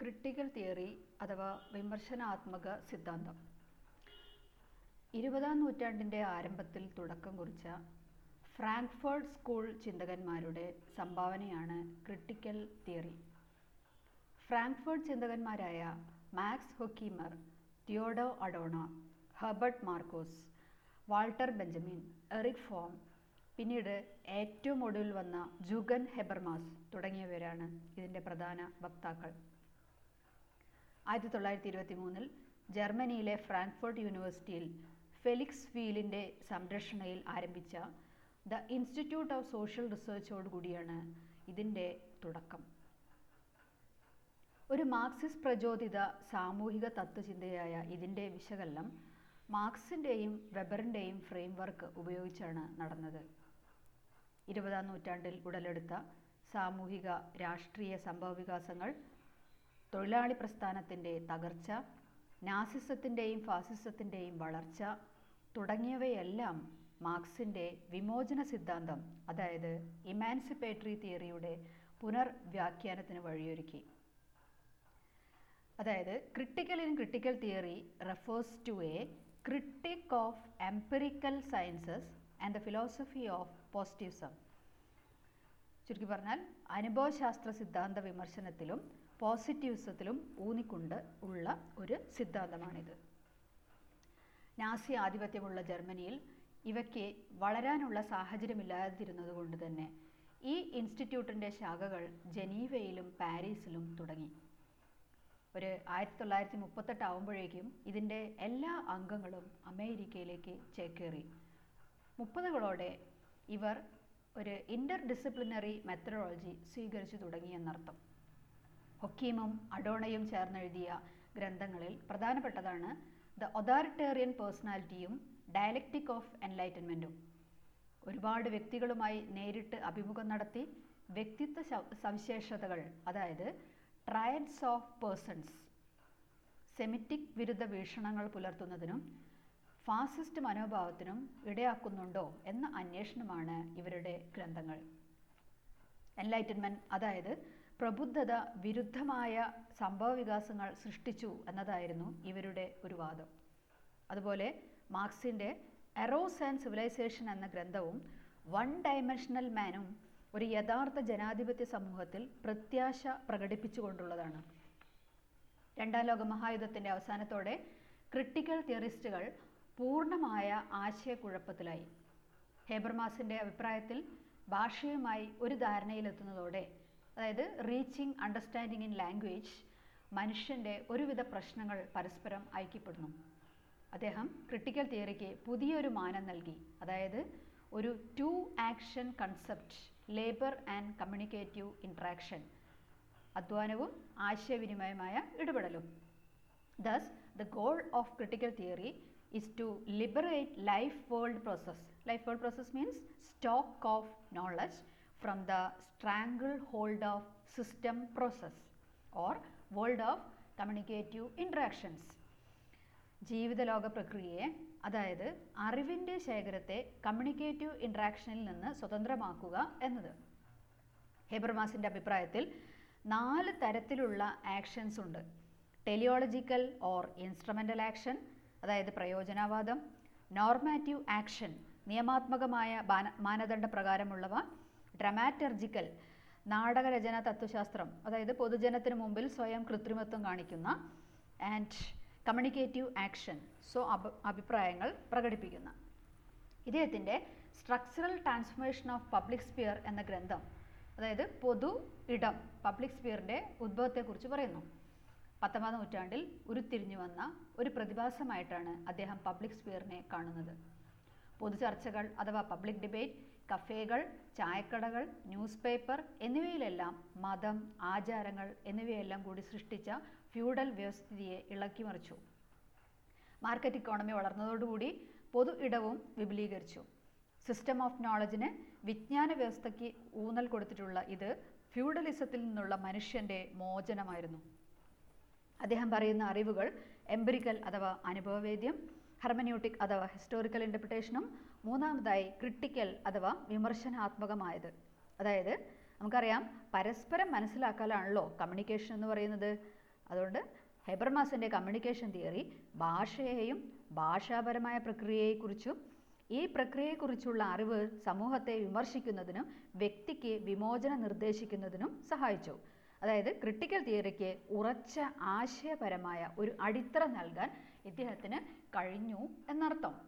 Critical theory അഥവാ വിമർശനാത്മക സിദ്ധാന്തം. ഇരുപതാം നൂറ്റാണ്ടിന്റെ ആരംഭത്തിൽ തുടക്കം കുറിച്ച ഫ്രാങ്ക്ഫർട്ട് സ്കൂൾ ചിന്തകന്മാരുടെ സംഭാവനയാണ് critical theory Frankfurt ചിന്തകന്മാരായ Max Horkheimer Theodor Adorno Herbert Marcuse Walter Benjamin Erich Fromm പിന്നീട് ഏറ്റവും ഒടുവിൽ വന്ന ജുഗൻ ഹെബർമാസ് തുടങ്ങിയവരാണ് ഇതിന്റെ പ്രധാന വക്താക്കൾ. ആയിരത്തി തൊള്ളായിരത്തി ഇരുപത്തി മൂന്നിൽ ജർമ്മനിയിലെ ഫ്രാങ്ക്ഫർട്ട് യൂണിവേഴ്സിറ്റിയിൽ ഫെലിക്സ് വീലിന്റെ സംരക്ഷണയിൽ ആരംഭിച്ച ദ ഇൻസ്റ്റിറ്റ്യൂട്ട് ഓഫ് സോഷ്യൽ റിസർച്ചോട് കൂടിയാണ് ഇതിന്റെ തുടക്കം. ഒരു മാർക്സിസ്റ്റ് പ്രചോദിത സാമൂഹിക തത്വചിന്തയായ ഇതിന്റെ വിശകലനം മാർക്സിന്റെയും വെബറിന്റെയും ഫ്രെയിംവർക്ക് ഉപയോഗിച്ചാണ് നടന്നത്. ഇരുപതാം നൂറ്റാണ്ടിൽ ഉടലെടുത്ത സാമൂഹിക രാഷ്ട്രീയ സംഭവവികാസങ്ങൾ തൊഴിലാളി പ്രസ്ഥാനത്തിന്റെ തകർച്ച നാസിസത്തിന്റെയും ഫാസിസത്തിന്റെയും വളർച്ച തുടങ്ങിയവയെല്ലാം മാർക്സിന്റെ വിമോചന സിദ്ധാന്തം അതായത് ഇമാൻസിപ്പേറ്ററി തിയറിയുടെ പുനർവ്യാഖ്യാനത്തിന് വഴിയൊരുക്കി. അതായത് critical in critical theory refers to a critique of empirical sciences and the philosophy of positivism. ചുരുക്കി പറഞ്ഞാൽ അനുഭവശാസ്ത്ര സിദ്ധാന്ത വിമർശനത്തിലും പോസിറ്റീവ്സത്തിലും ഊന്നിക്കൊണ്ട് ഉള്ള ഒരു സിദ്ധാന്തമാണിത്. നാസി ആധിപത്യമുള്ള ജർമ്മനിയിൽ ഇവയ്ക്ക് വളരാനുള്ള സാഹചര്യമില്ലാതിരുന്നത് കൊണ്ട് തന്നെ ഈ ഇൻസ്റ്റിറ്റ്യൂട്ടിന്റെ ശാഖകൾ ജനീവയിലും പാരീസിലും തുടങ്ങി. ഒരു ആയിരത്തി തൊള്ളായിരത്തി മുപ്പത്തെട്ട് ആവുമ്പോഴേക്കും ഇതിന്റെ എല്ലാ അംഗങ്ങളും അമേരിക്കയിലേക്ക് ചേക്കേറി. മുപ്പതുകളോടെ ഇവർ ഒരു ഇന്റർ ഡിസിപ്ലിനറി മെത്തഡോളജി സ്വീകരിച്ചു തുടങ്ങിയെന്നർത്ഥം ഹൊക്കീമും അഡോണയും ചേർന്നെഴുതിയ ഗ്രന്ഥങ്ങളിൽ പ്രധാനപ്പെട്ടതാണ് ദ ഒതോറിറ്റേറിയൻ പേഴ്സണാലിറ്റിയും ഡയലക്റ്റിക് ഓഫ് എൻലൈറ്റൻമെന്റും ഒരുപാട് വ്യക്തികളുമായി നേരിട്ട് അഭിമുഖം നടത്തി വ്യക്തിത്വ സവിശേഷതകൾ അതായത് ട്രയഡ്സ് ഓഫ് പേഴ്സൺസ് സെമിറ്റിക് വിരുദ്ധ വീക്ഷണങ്ങൾ പുലർത്തുന്നതിനും ഫാസിസ്റ്റ് മനോഭാവത്തിനും ഇടയാക്കുന്നുണ്ടോ എന്ന അന്വേഷണമാണ് ഇവരുടെ ഗ്രന്ഥങ്ങൾ. എൻലൈറ്റൻമെന്റ് അതായത് പ്രബുദ്ധത വിരുദ്ധമായ സംഭവവികാസങ്ങൾ സൃഷ്ടിച്ചു എന്നതായിരുന്നു ഇവരുടെ ഒരു വാദം. അതുപോലെ മാർക്സിന്റെ എറോസ് ആൻഡ് സിവിലൈസേഷൻ എന്ന ഗ്രന്ഥവും വൺ ഡയമെൻഷണൽ മാനും ഒരു യഥാർത്ഥ ജനാധിപത്യ സമൂഹത്തിൽ പ്രത്യാശ പ്രകടിപ്പിച്ചുകൊണ്ടുള്ളതാണ്. രണ്ടാം ലോക മഹായുദ്ധത്തിന്റെ അവസാനത്തോടെ ക്രിട്ടിക്കൽ തിയറിസ്റ്റുകൾ പൂർണമായ ആശയക്കുഴപ്പത്തിലായി. ഹേബർമാസിന്റെ അഭിപ്രായത്തിൽ ഭാഷയുമായി ഒരു ധാരണയിലെത്തുന്നതോടെ അതായത് റീച്ചിങ് അണ്ടർസ്റ്റാൻഡിങ് ഇൻ ലാംഗ്വേജ് മനുഷ്യന്റെ ഒരുവിധ പ്രശ്നങ്ങൾ പരസ്പരം ഐക്യപ്പെടുന്നു. അദ്ദേഹം ക്രിട്ടിക്കൽ തിയറിക്ക് പുതിയൊരു മാനം നൽകി. അതായത് ഒരു two action concept labour and communicative interaction അധ്വാനവും ആശയവിനിമയമായ ഇടപെടലും. Thus the goal of critical theory is to liberate life world process life world process means stock of knowledge. From the stranglehold of system process or world of communicative interactions. ജീവിതലോക പ്രക്രിയയെ അതായത് അറിവിന്റെ ശേഖരത്തെ communicative ഇൻട്രാക്ഷനിൽ നിന്ന് സ്വതന്ത്രമാക്കുക എന്നത് ഹെബർമാസിന്റെ അഭിപ്രായത്തിൽ നാല് തരത്തിലുള്ള actions ഉണ്ട് ടെലിയോളജിക്കൽ ഓർ ഇൻസ്ട്രുമെന്റൽ ആക്ഷൻ അതായത് പ്രയോജനവാദം നോർമാറ്റീവ് ആക്ഷൻ നിയമാത്മകമായ മാനദണ്ഡ പ്രകാരമുള്ളവ ഡ്രമാറ്റർജിക്കൽ നാടകരചന തത്വശാസ്ത്രം അതായത് പൊതുജനത്തിന് മുമ്പിൽ സ്വയം കൃത്രിമത്വം കാണിക്കുന്ന ആൻഡ് കമ്മ്യൂണിക്കേറ്റീവ് ആക്ഷൻ സോ അഭിപ്രായങ്ങൾ പ്രകടിപ്പിക്കുന്ന. ഇദ്ദേഹത്തിന്റെ structural transformation of public sphere എന്ന ഗ്രന്ഥം അതായത് പൊതു ഇടം പബ്ലിക് സ്പിയറിന്റെ ഉദ്ഭവത്തെക്കുറിച്ച് പറയുന്നു. പത്തൊമ്പതാം നൂറ്റാണ്ടിൽ ഉരുത്തിരിഞ്ഞു വന്ന ഒരു പ്രതിഭാസമായിട്ടാണ് അദ്ദേഹം പബ്ലിക് സ്പിയറിനെ കാണുന്നത്. പൊതുചർച്ചകൾ അഥവാ പബ്ലിക് ഡിബേറ്റ് കഫേകൾ ചായക്കടകൾ ന്യൂസ് പേപ്പർ എന്നിവയിലെല്ലാം മതം ആചാരങ്ങൾ എന്നിവയെല്ലാം കൂടി സൃഷ്ടിച്ച ഫ്യൂഡൽ വ്യവസ്ഥിതിയെ ഇളക്കിമറിച്ചു മാർക്കറ്റ് ഇക്കോണമി വളർന്നതോടുകൂടി പൊതു ഇടവും വിപുലീകരിച്ചു. സിസ്റ്റം ഓഫ് നോളജിന് വിജ്ഞാന വ്യവസ്ഥയ്ക്ക് ഊന്നൽ കൊടുത്തിട്ടുള്ള ഇത് ഫ്യൂഡലിസത്തിൽ നിന്നുള്ള മനുഷ്യന്റെ മോചനമായിരുന്നു. അദ്ദേഹം പറയുന്ന അറിവുകൾ എംപിരിക്കൽ അഥവാ അനുഭവവേദ്യം ഹെർമന്യൂട്ടിക് അഥവാ ഹിസ്റ്റോറിക്കൽ ഇന്റർപ്രിട്ടേഷനും മൂന്നാമതായി ക്രിട്ടിക്കൽ അഥവാ വിമർശനാത്മകമായത്. അതായത് നമുക്കറിയാം പരസ്പരം മനസ്സിലാക്കാനാണല്ലോ കമ്മ്യൂണിക്കേഷൻ എന്ന് പറയുന്നത്. അതുകൊണ്ട് ഹെബർമാസിന്റെ കമ്മ്യൂണിക്കേഷൻ തിയറി ഭാഷയെയും ഭാഷാപരമായ പ്രക്രിയയെക്കുറിച്ചും ഈ പ്രക്രിയയെക്കുറിച്ചുള്ള അറിവ് സമൂഹത്തെ വിമർശിക്കുന്നതിനും വ്യക്തിക്ക് വിമോചനം നിർദ്ദേശിക്കുന്നതിനും സഹായിച്ചു. അതായത് ക്രിട്ടിക്കൽ തിയറിക്ക് ഉറച്ച ആശയപരമായ ഒരു അടിത്തറ നൽകാൻ ഇദ്ദേഹത്തിന് കഴിഞ്ഞു എന്നർത്ഥം.